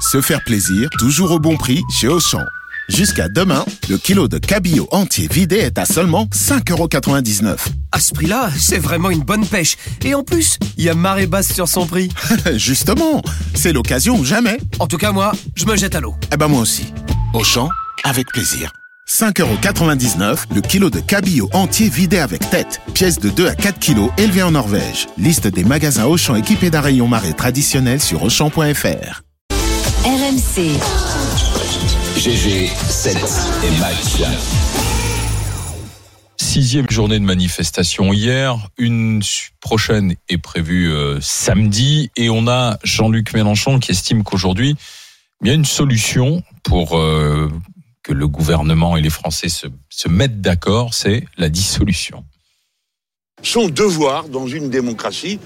Se faire plaisir, toujours au bon prix chez Auchan. Jusqu'à demain, le kilo de cabillaud entier vidé est à seulement 5,99€. À ce prix-là, c'est vraiment une bonne pêche. Et en plus, il y a marée basse sur son prix. Justement, c'est l'occasion ou jamais. En tout cas, moi, je me jette à l'eau. Eh ben moi aussi. Auchan, avec plaisir. 5,99€ le kilo de cabillaud entier vidé avec tête. Pièce de 2 à 4 kilos élevée en Norvège. Liste des magasins Auchan équipés d'un rayon marée traditionnel sur Auchan.fr. RMC. GG, 7 et match. Sixième journée de manifestation hier, une prochaine est prévue euh, samedi et on a Jean-Luc Mélenchon qui estime qu'aujourd'hui il y a une solution pour euh, que le gouvernement et les Français se, se mettent d'accord, c'est la dissolution. Son devoir dans une démocratie,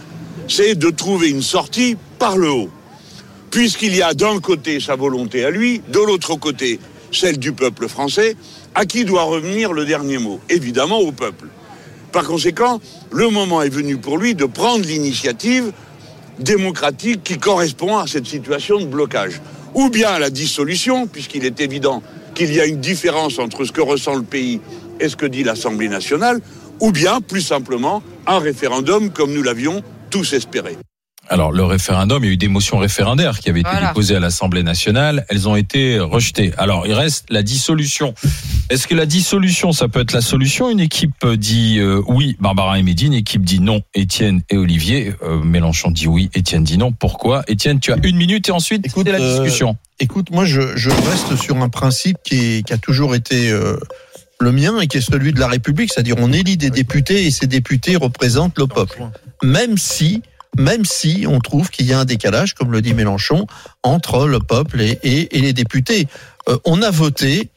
c'est de trouver une sortie par le haut. Puisqu'il y a d'un côté sa volonté à lui, de l'autre côté celle du peuple français, à qui doit revenir le dernier mot Évidemment au peuple. Par conséquent, le moment est venu pour lui de prendre l'initiative démocratique qui correspond à cette situation de blocage. Ou bien la dissolution, puisqu'il est évident qu'il y a une différence entre ce que ressent le pays et ce que dit l'Assemblée nationale, ou bien, plus simplement, un référendum comme nous l'avions tous espéré. Alors, le référendum, il y a eu des motions référendaires qui avaient été Voilà. déposées à l'Assemblée nationale. Elles ont été rejetées. Alors, il reste la dissolution. Est-ce que la dissolution, ça peut être la solution? Une équipe dit euh, oui, Barbara et Mehdi. Une équipe dit non, Étienne et Olivier. Euh, Mélenchon dit oui, Étienne dit non. Pourquoi? Étienne, tu as une minute et ensuite, Écoute, c'est la euh, discussion. Écoute, moi, je, je reste sur un principe qui, est- qui a toujours été euh, le mien et qui est celui de la République, c'est-à-dire on élit des députés et ces députés représentent le peuple. Même si, même si on trouve qu'il y a un décalage, comme le dit Mélenchon, entre le peuple et, les députés. Euh, on a voté.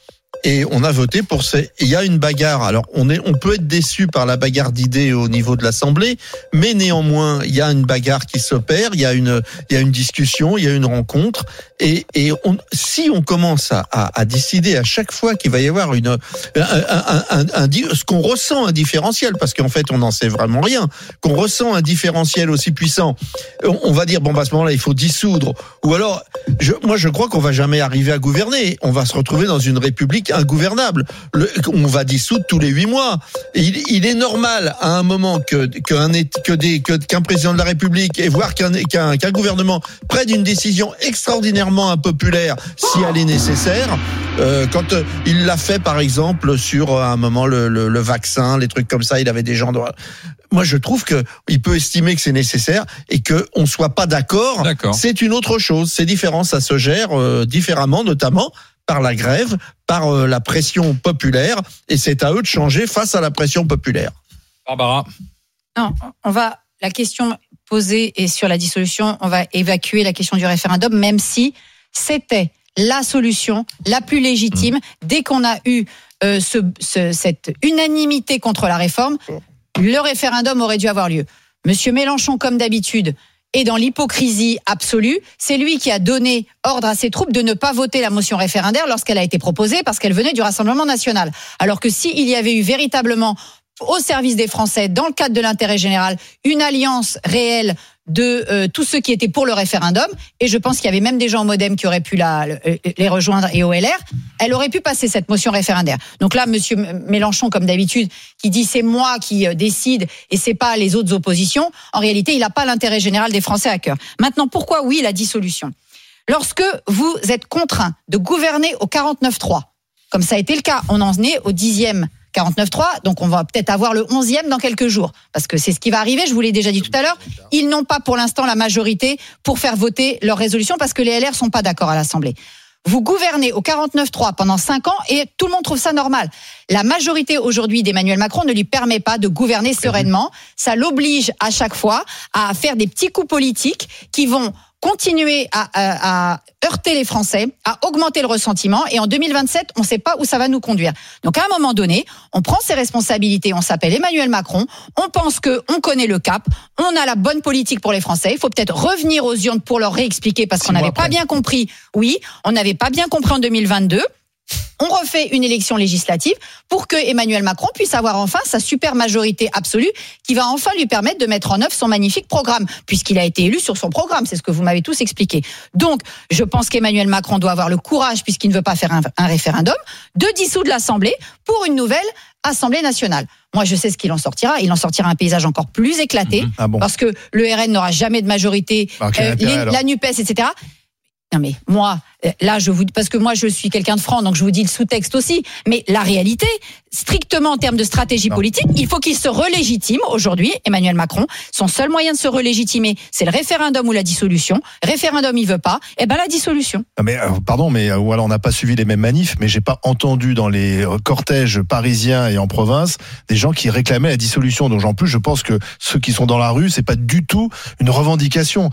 Et on a voté pour ces. Il y a une bagarre. Alors, on est, on peut être déçu par la bagarre d'idées au niveau de l'Assemblée, mais néanmoins, il y a une bagarre qui s'opère. Il y a une, il y a une discussion, il y a une rencontre. Et, et on, si on commence à, à, à décider à chaque fois qu'il va y avoir une, un, un, un, ce qu'on ressent un différentiel, parce qu'en fait on n'en sait vraiment rien, qu'on ressent un différentiel aussi puissant, on, on va dire bon bah à ce moment-là il faut dissoudre. Ou alors, je, moi je crois qu'on va jamais arriver à gouverner. On va se retrouver dans une république ingouvernable. Le- on va dissoudre tous les huit mois. Il, il est normal à un moment que qu'un que des président de la République et voire qu'un qu'un qu'un gouvernement prenne une décision extraordinairement impopulaire si elle est nécessaire. Euh, quand euh, il l'a fait par exemple sur euh, à un moment le, le, le vaccin, les trucs comme ça, il avait des gens. de- Moi, je trouve que il peut estimer que c'est nécessaire et que on soit pas d'accord. D'accord. C'est une autre chose. C'est différent. Ça se gère euh, différemment, notamment par la grève, par euh, la pression populaire, et c'est à eux de changer face à la pression populaire. Barbara. Non, on va. La question posée est sur la dissolution. On va évacuer la question du référendum, même si c'était la solution la plus légitime dès qu'on a eu euh, ce, ce- cette unanimité contre la réforme. Le référendum aurait dû avoir lieu. Monsieur Mélenchon, comme d'habitude, est dans l'hypocrisie absolue. C'est lui qui a donné ordre à ses troupes de ne pas voter la motion référendaire lorsqu'elle a été proposée parce qu'elle venait du Rassemblement national. Alors que s'il y avait eu véritablement au service des Français, dans le cadre de l'intérêt général, une alliance réelle de euh, tous ceux qui étaient pour le référendum, et je pense qu'il y avait même des gens au MoDem qui auraient pu la, euh, les rejoindre et au LR, elle aurait pu passer cette motion référendaire. Donc là, Monsieur Mélenchon, comme d'habitude, qui dit c'est moi qui euh, décide et c'est pas les autres oppositions, en réalité, il n'a pas l'intérêt général des Français à cœur. Maintenant, pourquoi oui la dissolution? Lorsque vous êtes contraint de gouverner au 49-3, comme ça a été le cas, on en est au dixième 49.3, donc on va peut-être avoir le 11e dans quelques jours, parce que c'est ce qui va arriver, je vous l'ai déjà dit tout à l'heure, ils n'ont pas pour l'instant la majorité pour faire voter leur résolution, parce que les LR sont pas d'accord à l'Assemblée. Vous gouvernez au 49.3 pendant 5 ans et tout le monde trouve ça normal. La majorité aujourd'hui d'Emmanuel Macron ne lui permet pas de gouverner sereinement. Ça l'oblige à chaque fois à faire des petits coups politiques qui vont continuer à, à- à heurter les Français, à augmenter le ressentiment. Et en 2027, on ne sait pas où ça va nous conduire. Donc à un moment donné, on prend ses responsabilités, on s'appelle Emmanuel Macron, on pense que on connaît le cap, on a la bonne politique pour les Français. Il faut peut-être revenir aux urnes pour leur réexpliquer parce qu'on n'avait pas bien compris. Oui, on n'avait pas bien compris en 2022. On refait une élection législative pour que Emmanuel Macron puisse avoir enfin sa super majorité absolue qui va enfin lui permettre de mettre en œuvre son magnifique programme, puisqu'il a été élu sur son programme. C'est ce que vous m'avez tous expliqué. Donc, je pense qu'Emmanuel Macron doit avoir le courage, puisqu'il ne veut pas faire un, un référendum, de dissoudre l'Assemblée pour une nouvelle Assemblée nationale. Moi, je sais ce qu'il en sortira. Il en sortira un paysage encore plus éclaté, Ah bon parce que le RN n'aura jamais de majorité, Bah, euh, intérêt, les- alors la NUPES, etc. Non mais moi, là, je vous parce que moi je suis quelqu'un de franc, donc je vous dis le sous-texte aussi. Mais la réalité, strictement en termes de stratégie politique, il faut qu'il se relégitime aujourd'hui. Emmanuel Macron, son seul moyen de se relégitimer, c'est le référendum ou la dissolution. Référendum, il veut pas. Eh ben la dissolution. Ah, mais euh, pardon, mais euh, ou alors on n'a pas suivi les mêmes manifs, mais j'ai pas entendu dans les euh, cortèges parisiens et en province des gens qui réclamaient la dissolution. Donc en plus, je pense que ceux qui sont dans la rue, c'est pas du tout une revendication.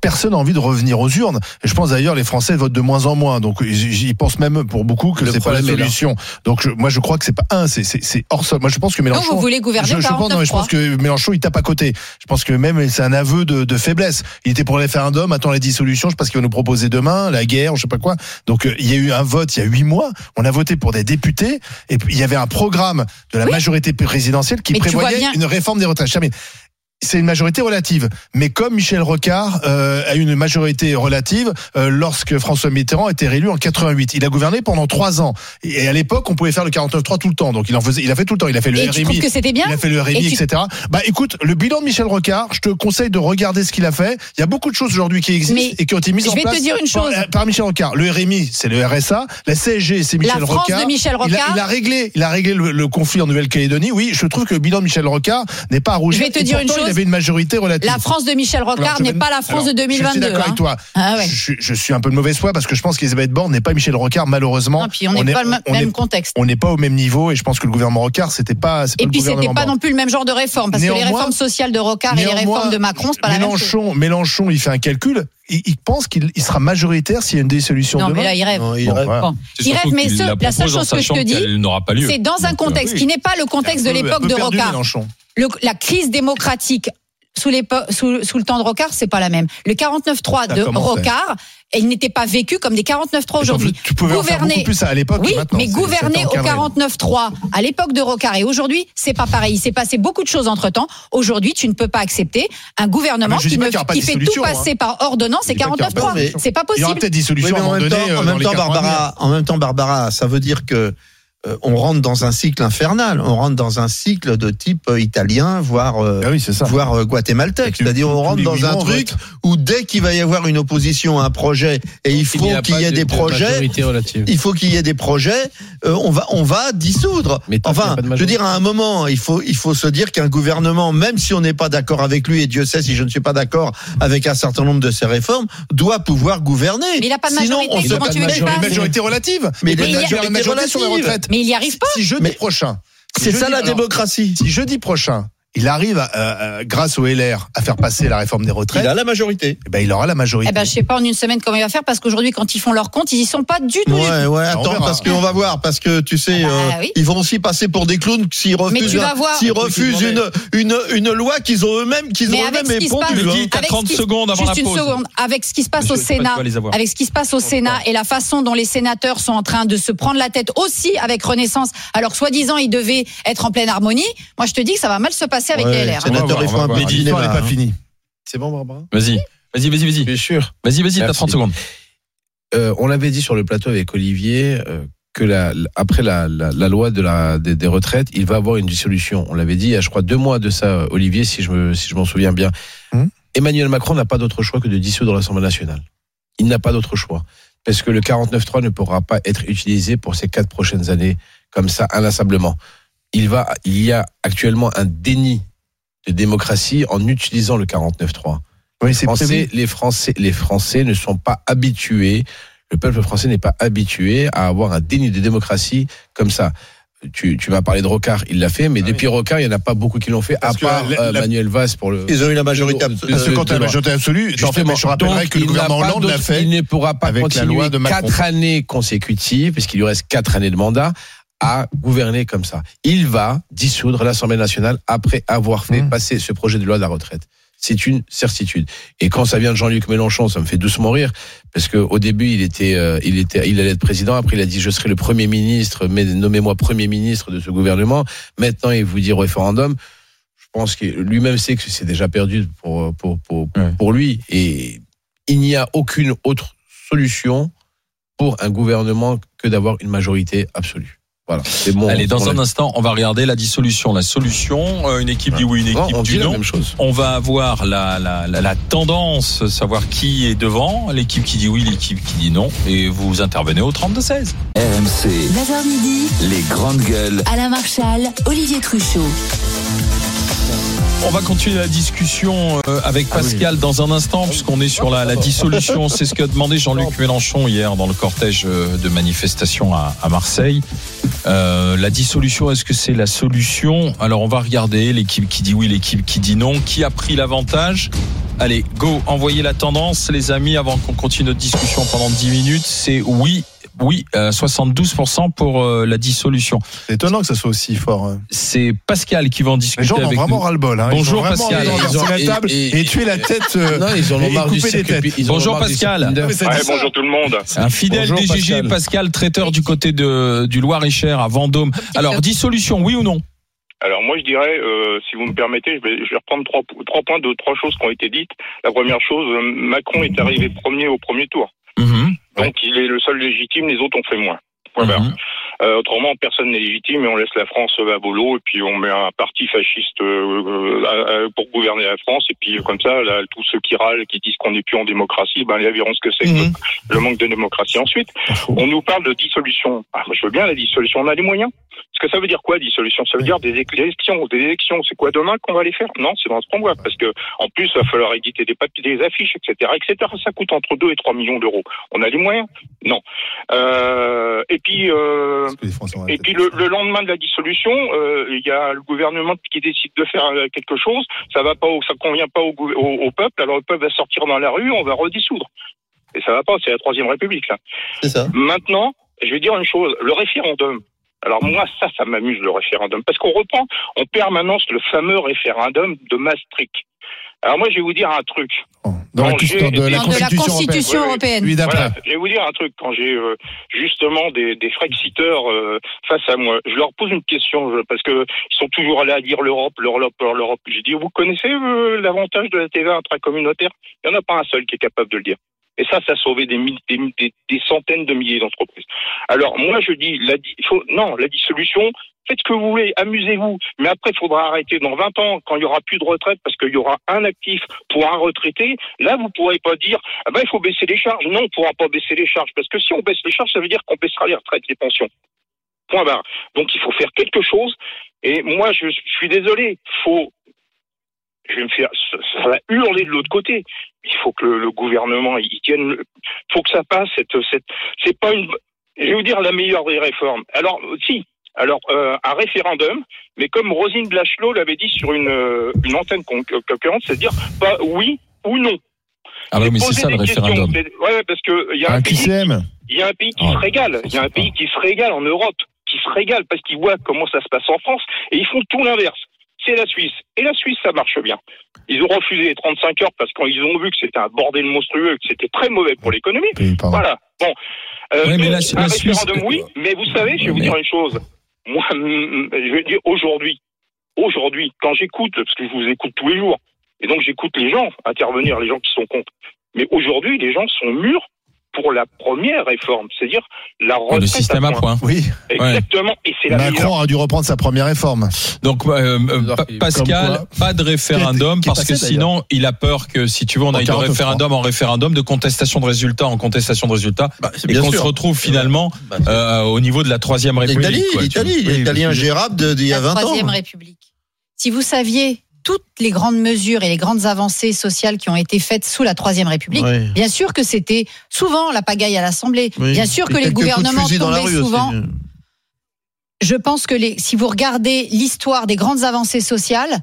Personne n'a envie de revenir aux urnes. Et je pense d'ailleurs les Français votent de moins en moins. Donc ils ils pensent même pour beaucoup que c'est pas la solution. Donc je- moi je crois que c'est pas un, c'est c'est c'est hors sol. Moi je pense que Donc Mélenchon. vous voulez gouverner je, je pense, non, mais je 49-3. pense que Mélenchon il tape à côté. Je pense que même c'est un aveu de, de faiblesse. Il était pour le référendum, attend la dissolution. Je sais pas ce qu'il va nous proposer demain, la guerre, je sais pas quoi. Donc euh, il y a eu un vote il y a huit mois. On a voté pour des députés et il y avait un programme de la Oui. majorité présidentielle qui Mais prévoyait bien- une réforme des retraites. C'est une majorité relative, mais comme Michel Rocard euh, a eu une majorité relative euh, lorsque François Mitterrand était réélu en 88, il a gouverné pendant trois ans. Et à l'époque, on pouvait faire le 49-3 tout le temps. Donc il en faisait, il a fait tout le temps. Il a fait le Et tu RMI. trouves que c'était bien Il a fait le RMI, Et tu- etc. Bah écoute, le bilan de Michel Rocard, je te conseille de regarder ce qu'il a fait. Il y a beaucoup de choses aujourd'hui qui existent Mais et qui ont été mises je en vais te place dire une par- chose. Par, Michel Rocard. Le RMI, c'est le RSA. La CSG, c'est Michel La France Rocard. de Michel Il a, Rocard. il a réglé, il a réglé le, le conflit en Nouvelle-Calédonie. Oui, je trouve que le bilan de Michel Rocard n'est pas à rougir. Je vais te dire une chose. Il avait une majorité relative. La France de Michel Rocard n'est pas la France alors, de Je suis 2022. d'accord hein. avec toi. Ah ouais. je, suis- je suis un peu de mauvaise foi parce que je pense qu'Elisabeth Borne n'est pas Michel Rocard, malheureusement. Non, puis on n'est pas le on même est- contexte. on n'est pas au même niveau et je pense que le gouvernement Rocard, c'était pas. pas Et le puis c'était pas non plus le même genre de réforme, parce que les réformes sociales de Rocard et les réformes de Macron, c'est pas la même chose. Mélenchon, Mélenchon, il fait un calcul. Il, il pense qu'il il sera majoritaire s'il y a une dissolution Non, demain. mais là, il rêve. Non, il Bon, rêve. Bon. Il mais ce- la la seule chose que je te dis, qu'elle n'aura pas lieu. c'est dans un contexte oui. qui n'est pas le contexte de peu- l'époque de Rocard. Le- la crise démocratique sous, l'épo- sous, sous le temps de Rocard, c'est pas la même. Le 49-3 Ça de. Rocard, il n'était pas vécu comme des 49-3 aujourd'hui. Tu pouvais en faire beaucoup plus à l'époque Oui, mais gouverner au encadré. 49-3 à l'époque de Rocard et aujourd'hui, c'est pas pareil. Il s'est passé beaucoup de choses entre temps. Aujourd'hui, tu ne peux pas accepter un gouvernement Ah, qui, ne- fait tout passer par ordonnance et dis pas qu'il y aura pas de 49-3. dissolution. C'est pas Il y aura possible. peut-être Oui, dissolution un en moment même donné. temps, en dans même les temps, 80 Barbara, en même temps, Barbara, ça veut dire que on rentre dans un cycle infernal. On rentre dans un cycle de type euh, italien, voire euh, Ah oui, c'est ça. voire euh, guatémaltèque. C'est-à-dire, on rentre dans un on truc où dès qu'il va y avoir une opposition à un projet et il faut a qu'il pas y ait de- des de projets, majorité relative. il faut qu'il y ait des projets, euh, on va on va dissoudre. Mais a Enfin, pas je veux majorité. dire à un moment, il faut il faut se dire qu'un gouvernement, même si on n'est pas d'accord avec lui et Dieu sait si je ne suis pas d'accord avec un certain nombre de ses réformes, doit pouvoir gouverner. Mais il n'a pas de Sinon, majorité, on se comment bat tu de majorités relatives. Mais il a majorités une majorité sur les retraites. Mais il n'y arrive pas. Si jeudi Mais- prochain. si C'est ça la alors, démocratie. Si jeudi prochain, il arrive, à, euh, grâce au LR, à faire passer la réforme des retraites, Il a la majorité. eh ben, il aura la majorité. Eh ben, je sais pas en une semaine comment il va faire parce qu'aujourd'hui, quand ils font leur compte, ils y sont pas du tout. du Ouais, tout. ouais, attends, parce qu'on va voir, parce que tu sais, Ah bah, euh, oui. ils vont aussi passer pour des clowns s'ils refusent, tu s'ils refusent une, une, une loi qu'ils ont eux-mêmes, qu'ils Mais ont eux-mêmes ce qui se passe, épondu. dis, t'as avec 30 ce qui se- secondes avant juste la une pause. seconde, avec ce qui se passe au tu Sénat, avec ce qui se passe au Sénat et la façon dont les sénateurs sont en train de se prendre la tête aussi avec Renaissance, alors soi-disant ils devaient être en pleine harmonie. Moi, je te dis que ça va mal se passer avec Ouais, les LR. va sénateur, il faut un peu L'histoire n'est pas hein. finie. C'est bon, Barbara? Vas-y, vas-y, vas-y, vas-y. Bien sûr. Vas-y, vas-y, t'as Merci. 30 secondes. Euh, on l'avait dit sur le plateau avec Olivier euh, que la, après la, la, la loi de la, des, des retraites, il va avoir une dissolution. On l'avait dit il y a, je crois, deux mois de ça, euh, Olivier, si je me, si je m'en souviens bien. Hum. Emmanuel Macron n'a pas d'autre choix que de dissoudre l'Assemblée nationale. Il n'a pas d'autre choix. Parce que le 49.3 ne pourra pas être utilisé pour ces quatre prochaines années comme ça, inlassablement. Il va, il y a actuellement un déni de démocratie en utilisant le 49.3. Oui, c'est Français, les Français, les Français ne sont pas habitués. Le peuple français n'est pas habitué à avoir un déni de démocratie comme ça. Tu, tu m'as parlé de Rocard, il l'a fait, mais Ah depuis Rocard, il n'y en a pas beaucoup qui l'ont fait, Parce à part la- euh, la- Manuel Valls pour le. Ils ont eu la majorité absolue. Parce que quand de tu as la majorité absolue, Justement, je rappellerai donc, que le gouvernement pas Hollande l'a fait. Il ne pourra pas avec la continuer loi de Macron. quatre années consécutives, puisqu'il lui reste quatre années de mandat, à gouverner comme ça. Il va dissoudre l'Assemblée nationale après avoir fait Mmh. passer ce projet de loi de la retraite. C'est une certitude. Et quand ça vient de Jean-Luc Mélenchon, ça me fait doucement rire, parce que au début, il était, euh, il était, il allait être président. Après, il a dit je serai le premier ministre, mais nommez-moi premier ministre de ce gouvernement. Maintenant, il vous dit référendum. Je pense que lui-même sait que c'est déjà perdu pour pour pour, Ouais. pour lui. Et il n'y a aucune autre solution pour un gouvernement que d'avoir une majorité absolue. Voilà. C'est bon. Allez, dans un instant, on va regarder la dissolution. La solution, euh, une équipe dit oui, une Non, équipe on dit dit la non. même chose. On va avoir la, la, la, la tendance, savoir qui est devant, l'équipe qui dit oui, l'équipe qui dit non, et vous intervenez au 32-16. RMC, 9h midi, les grandes gueules. Alain Marchal, Olivier Truchot. On va continuer la discussion euh, avec Pascal dans un instant, puisqu'on est sur la, la dissolution. C'est ce qu'a demandé Jean-Luc Mélenchon hier dans le cortège euh, de manifestation à, à Marseille. Euh, la dissolution, est-ce que c'est la solution? Alors on va regarder l'équipe qui dit oui, l'équipe qui dit non. Qui a pris l'avantage? Allez, go, envoyez la tendance, les amis, avant qu'on continue notre discussion pendant 10 minutes. C'est oui, oui, euh, 72% pour euh, la dissolution. C'est étonnant que ça soit aussi fort. hein. C'est Pascal qui va en discuter Les gens ont avec vraiment nous. ras-le-bol. Hein. Bonjour, Pascal. Ils ont- la table et- et, et- tuer la tête. euh, Non, ils en ont marre du les ils Bonjour, Pascal. Ouais, bonjour tout le monde. Un fidèle Bonjour, DGG, Pascal. Pascal. traiteur du côté de, du Loir-et-Cher à Vendôme. Alors, dissolution, oui ou non? Alors moi je dirais, euh, si vous me permettez, je vais, je vais reprendre trois, trois points de trois choses qui ont été dites. La première chose, Macron est arrivé premier au premier tour, donc il est le seul légitime, les autres ont fait moins. Mhm. Euh, autrement, personne n'est légitime et on laisse la France à volo et puis on met un parti fasciste euh, euh, à- à- pour gouverner la France et puis euh, comme ça, là, tous ceux qui râlent, qui disent qu'on n'est plus en démocratie, ben ils verront ce que c'est que Mhm. le manque de démocratie. Ensuite, on nous parle de dissolution. Ah, je veux bien la dissolution. On a les moyens. Parce que ça veut dire quoi, dissolution Ça veut dire des élections. Des élections, c'est quoi demain qu'on va les faire? Non, c'est dans trois mois. Parce que en plus, il va falloir éditer des papiers, des affiches, etc., etc. Ça coûte entre 2 et 3 millions d'euros. On a les moyens? Non. Euh, et puis, euh, et puis le, le lendemain de la dissolution, euh, il y a le gouvernement qui décide de faire euh, quelque chose. Ça va pas, au- ça convient pas au, gou- au, au peuple. Alors le peuple va sortir dans la rue, on va redissoudre. Et ça va pas. C'est la troisième République là. C'est ça. Maintenant, je vais dire une chose, le référendum. Alors moi, ça, ça m'amuse le référendum, parce qu'on reprend en permanence le fameux référendum de Maastricht. Alors moi, je vais vous dire un truc. Dans la, Non, j'ai- dans de la de la Constitution Constitution Oui, oui. européenne. Voilà, je vais vous dire un truc. Quand j'ai euh, justement des, des frexiteurs euh, face à moi, je leur pose une question je- parce que ils sont toujours allés à dire l'Europe, l'Europe, l'Europe. J'ai dit, vous connaissez euh, l'avantage de la TVA intracommunautaire? Il n'y en a pas un seul qui est capable de le dire. Et ça, ça a sauvé des, des, centaines de milliers d'entreprises. Alors moi, je dis, faut, non, la dissolution. Faites ce que vous voulez, amusez-vous. Mais après, il faudra arrêter dans 20 ans, quand il y aura plus de retraite, parce qu'il y aura un actif pour un retraité. Là, vous pourrez pas dire, ah ben, il faut baisser les charges. Non, on pourra pas baisser les charges, parce que si on baisse les charges, ça veut dire qu'on baissera les retraites, les pensions. Point barre. Donc, il faut faire quelque chose. Et moi, je, suis désolé. Faut, je vais me faire, ça va hurler de l'autre côté. Il faut que le, le gouvernement, il tienne, le- faut que ça passe. Cette, cette, c'est pas une, je vais vous dire la meilleure des réformes. Alors, si. Alors, euh, un référendum, mais comme Rosine Bachelot l'avait dit sur une, euh, une antenne con- concurrente, c'est-à-dire pas oui ou non. Ah oui, mais c'est ça le référendum. Ouais, parce que il y a un, Un pays, QCM. il y a un pays qui Oh, se régale. Il y a un pays qui se régale en Europe, qui se régale parce qu'ils voient comment ça se passe en France et ils font tout l'inverse. C'est la Suisse. Et la Suisse, ça marche bien. Ils ont refusé les 35 heures parce qu'ils ont vu que c'était un bordel monstrueux, que c'était très mauvais pour l'économie. Oui. Voilà. Bon. Euh, mais un la Suisse- référendum, oui. Mais vous savez, je vais vous dire une chose. Moi, je vais dire aujourd'hui, aujourd'hui, quand j'écoute, parce que je vous écoute tous les jours, et donc j'écoute les gens intervenir, les gens qui sont contre. Mais aujourd'hui, les gens sont mûrs pour la première réforme, c'est-à-dire la retraite. Le système à points. point. Oui. Exactement. Et c'est la meilleure. Macron aurait dû reprendre sa première réforme. Donc, euh, euh, Pa- Pascal, pas de référendum, Qui est- qui est parce que sinon, il a peur que, si tu veux, on En aille de 49.3. référendum en référendum, de contestation de résultats en contestation de résultats, Bah, et qu'on se retrouve finalement Bah, euh, au niveau de la troisième république. L'Italie, l'Italie, l'Italie ingérable de- d'il y a la 20 ans. Troisième République. Si vous saviez toutes les grandes mesures et les grandes avancées sociales qui ont été faites sous la Troisième République, bien sûr que c'était souvent la pagaille à l'Assemblée. Oui. Bien sûr Et que les gouvernements tombaient aussi. souvent. Je pense que les, si vous regardez l'histoire des grandes avancées sociales,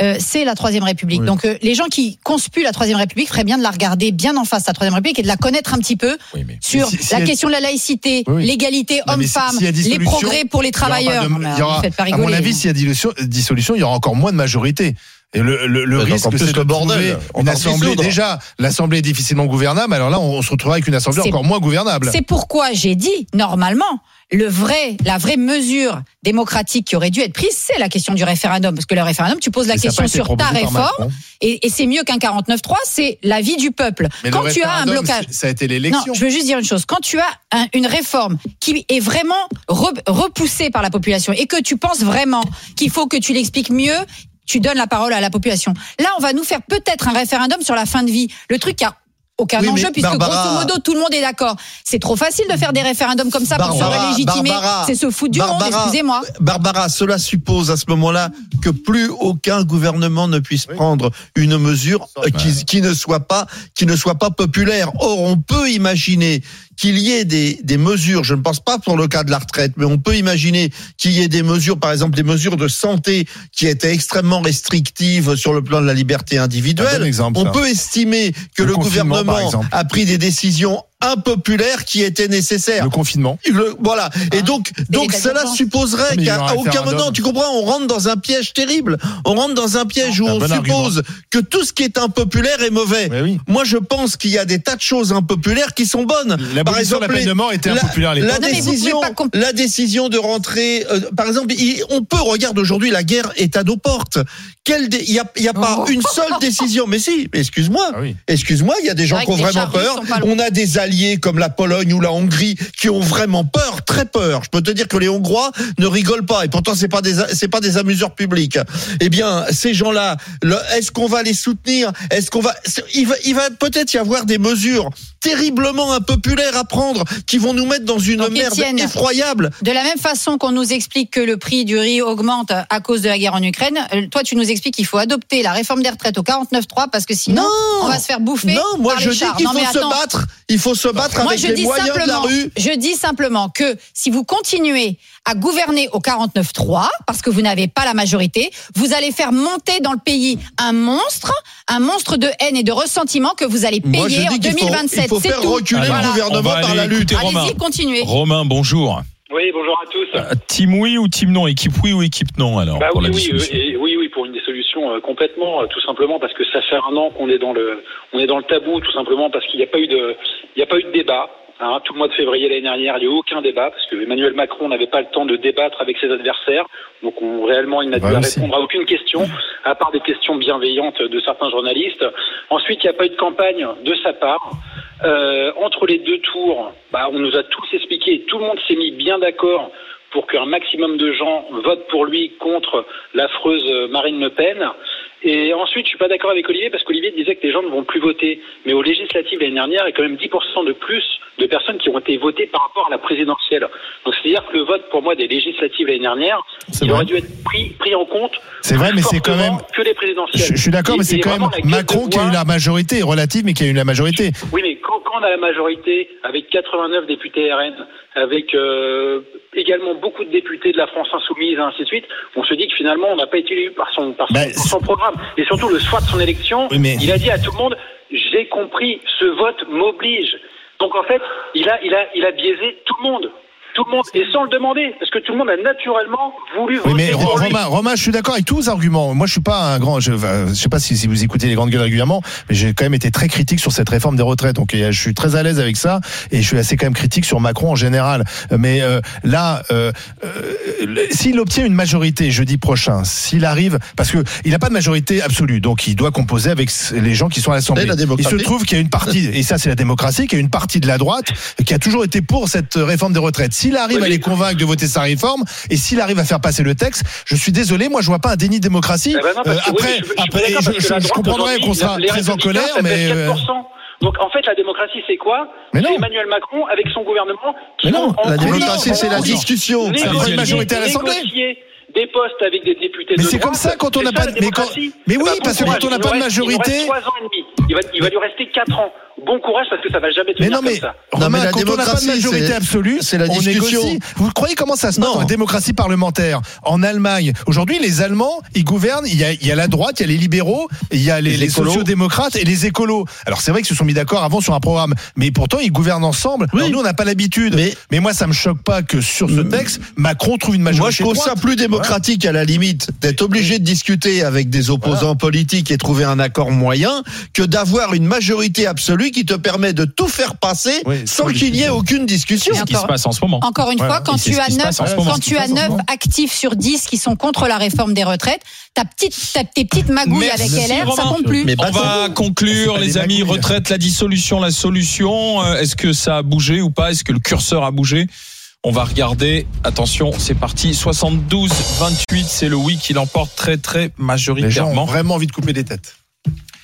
euh, c'est la Troisième République. Oui. Donc euh, les gens qui conspuent la Troisième République feraient bien de la regarder bien en face, la Troisième République, et de la connaître un petit peu Oui, mais- sur si- si la question de la laïcité, Oui, oui. l'égalité si- a les progrès pour les Il y aura pas travailleurs. de- il y aura- vous pas à mon avis, s'il y a dissolution, dissolution, il y aura encore moins de majorité. Et le, le, le risque, c'est de bordel. On une assemblée. Déjà, l'assemblée est difficilement gouvernable. Alors là, on se retrouvera avec une assemblée encore moins gouvernable. C'est pourquoi j'ai dit, normalement, le vrai, la vraie mesure démocratique qui aurait dû être prise, c'est la question du référendum. Parce que le référendum, tu poses la Et question sur ta réforme, et, et c'est mieux qu'un 49-3, c'est l'avis du peuple. Mais Quand tu as un blocage. Ça a été Non, l'élection. je veux juste dire une chose. Quand tu as un- une réforme qui est vraiment re- repoussée par la population et que tu penses vraiment qu'il faut que tu l'expliques mieux, tu donnes la parole à la population. Là, on va nous faire peut-être un référendum sur la fin de vie. Le truc qui a aucun Oui, enjeu puisque Barbara- grosso modo tout le monde est d'accord. C'est trop facile de faire des référendums comme ça pour se légitimer. C'est se foutre du monde, excusez-moi. Barbara, cela suppose à ce moment-là que plus aucun gouvernement ne puisse prendre une mesure qui, qui ne soit pas qui ne soit pas populaire. Or, on peut imaginer qu'il y ait des, des mesures, je ne pense pas pour le cas de la retraite, mais on peut imaginer qu'il y ait des mesures, par exemple des mesures de santé qui étaient extrêmement restrictives sur le plan de la liberté individuelle. exemple, on ça. peut estimer que Le gouvernement a pris des décisions impopulaires qui étaient nécessaires. Le confinement. Le- voilà. Et donc, donc l'état cela supposerait qu'à aucun moment, tu comprends, on rentre dans un piège terrible. On rentre dans un piège où un on bon suppose que tout ce qui est impopulaire est mauvais. Oui. Moi, je pense qu'il y a des tas de choses impopulaires qui sont bonnes. L'abolition de la peine de mort était la- impopulaire à l'époque. La Non, mais vous pouvez décision, la de rentrer, euh, par exemple, il- on peut regarder aujourd'hui la guerre est à nos portes. Quelle Il n'y a, y a pas Oh. une seule décision. Mais si, excuse-moi. Ah oui. Excuse-moi, il y a des gens qui ont vraiment peur. On a des comme la Pologne ou la Hongrie qui ont vraiment peur, très peur. Je peux te dire que les Hongrois ne rigolent pas et pourtant c'est pas des c'est pas des amuseurs publics. Eh bien, ces gens-là, est-ce qu'on va les soutenir? Est-ce qu'on va il va il va peut-être y avoir des mesures terriblement impopulaires à prendre qui vont nous mettre dans une Donc, merde effroyable. De la même façon qu'on nous explique que le prix du riz augmente à cause de la guerre en Ukraine, euh, toi tu nous expliques qu'il faut adopter la réforme des retraites au 49.3 parce que sinon Non on va se faire bouffer. Non, moi par je les dis qu'il faut se attends. battre. Il faut se battre Moi, avec je les dis moyens de la rue. je dis simplement que si vous continuez à gouverner au 49-3, parce que vous n'avez pas la majorité, vous allez faire monter dans le pays un monstre, un monstre de haine et de ressentiment que vous allez Moi, je payer en dis qu'il faut- 2027. il faut C'est faire tout. reculer Alors, le gouvernement par aller la lutte. Allez-y, continuez. Romain, bonjour. Oui, bonjour à tous. Euh, Team oui ou team non? Équipe oui ou équipe non alors Bah pour oui, la oui, dissolution et- oui, oui, euh, complètement, euh, tout simplement parce que ça fait un an qu'on est dans le, on est dans le tabou, tout simplement parce qu'il n'y a pas eu de, il n'y a pas eu de débat. Hein, tout le mois de février l'année dernière, il n'y a eu aucun débat parce que Emmanuel Macron n'avait pas le temps de débattre avec ses adversaires. Donc on, réellement, il n'a dû Ouais, répondre à aucune question, à part des questions bienveillantes de certains journalistes. Ensuite, il n'y a pas eu de campagne de sa part. Euh, entre les deux tours, bah, on nous a tous expliqué, tout le monde s'est mis bien d'accord pour qu'un maximum de gens votent pour lui contre l'affreuse Marine Le Pen. Et ensuite, je suis pas d'accord avec Olivier parce qu'Olivier disait que les gens ne vont plus voter. Mais aux législatives l'année dernière, il y a quand même 10% de plus de personnes qui ont été votées par rapport à la présidentielle. Donc c'est-à-dire que le vote pour moi des législatives l'année dernière, il vrai. aurait dû être pris, pris en compte. C'est vrai, mais c'est quand même- que les présidentielles. Je, je suis d'accord, mais c'est quand même Macron qui a eu la majorité, relative, mais qui a eu la majorité. oui, mais quand, quand on a la majorité, avec 89 députés RN, avec euh, également beaucoup de députés de la France insoumise, et ainsi de suite, on se dit que finalement, on n'a pas été élu par son, par son, Bah, par son programme. Et surtout, le soir de son élection, Oui, mais- il a dit à tout le monde, j'ai compris, ce vote m'oblige. Donc en fait, il a, il, a, il a biaisé tout le monde. Tout le monde, et sans le demander, parce que tout le monde a naturellement voulu Oui, voter mais pour Ro- lui. Romain, Romain, je suis d'accord avec tous vos arguments. Moi, je suis pas un grand. Je, je sais pas si, si vous écoutez les grandes gueules régulièrement, mais j'ai quand même été très critique sur cette réforme des retraites. Donc, euh, je suis très à l'aise avec ça, et je suis assez quand même critique sur Macron en général. Mais euh, là, euh, euh, s'il obtient une majorité jeudi prochain, s'il arrive, parce que il n'a pas de majorité absolue, donc il doit composer avec les gens qui sont à l'Assemblée. La Il se trouve qu'il y a une partie, et ça c'est la démocratie, qu'il y a une partie de la droite qui a toujours été pour cette réforme des retraites. S'il arrive Oui, à mais- les convaincre de voter sa réforme, et s'il arrive à faire passer le texte, je suis désolé, moi je vois pas un déni de démocratie. Eh ben non, Euh, oui, après, mais je, je je, je- comprendrais qu'on sera les très en colère, mais euh, 4%. Donc en fait, la démocratie, c'est quoi? Mais non. C'est Emmanuel Macron avec son gouvernement qui Mais non, La démocratie, c'est la discussion. Une majorité à l'Assemblée. négocier des postes avec des députés Mais de c'est comme ça quand on C'est n'a pas de- mais quand- démocratie. mais oui, Bah, parce que quand on n'a pas de majorité- Il va, il va lui rester quatre ans. bon courage parce que ça va jamais Mais tenir non, mais, comme ça. Non, Romain, mais la quand on n'a pas de démocratie, majorité absolue, c'est la on discussion. négocie. Vous croyez comment ça se passe la démocratie parlementaire En Allemagne, aujourd'hui, les Allemands, ils gouvernent. Il y, a, il y a la droite, il y a les libéraux, il y a les, Les sociodémocrates et les écolos. Alors c'est vrai qu'ils se sont mis d'accord avant sur un programme, mais pourtant ils gouvernent ensemble. Oui. Alors, nous, on n'a pas l'habitude. Mais- Mais, moi, ça me choque pas que sur ce Mm. texte, Macron trouve une majorité. Moi, je trouve ça plus démocratique à la limite d'être obligé de discuter avec des opposants politiques et trouver un accord moyen que d'avoir une majorité absolue qui te permet de tout faire passer Oui, sans qu'il y ait les- aucune discussion. C'est ce qui se passe en ce moment. Encore une fois, quand tu as qui se 9, passe en ce moment. quand tu as se passe en ce 9 moment. actifs sur 10 qui sont contre la réforme des retraites, ta petite, ta- tes petites magouilles Merci, avec LR, ça Romain. compte plus. Mais On va conclure, les amis. magouilles. Retraite, la dissolution, la solution. Euh, Est-ce que ça a bougé ou pas? Est-ce que le curseur a bougé? On va regarder. Attention, c'est parti. 72-28, c'est le oui qui l'emporte très très Les gens ont majoritairement. vraiment envie de couper des têtes.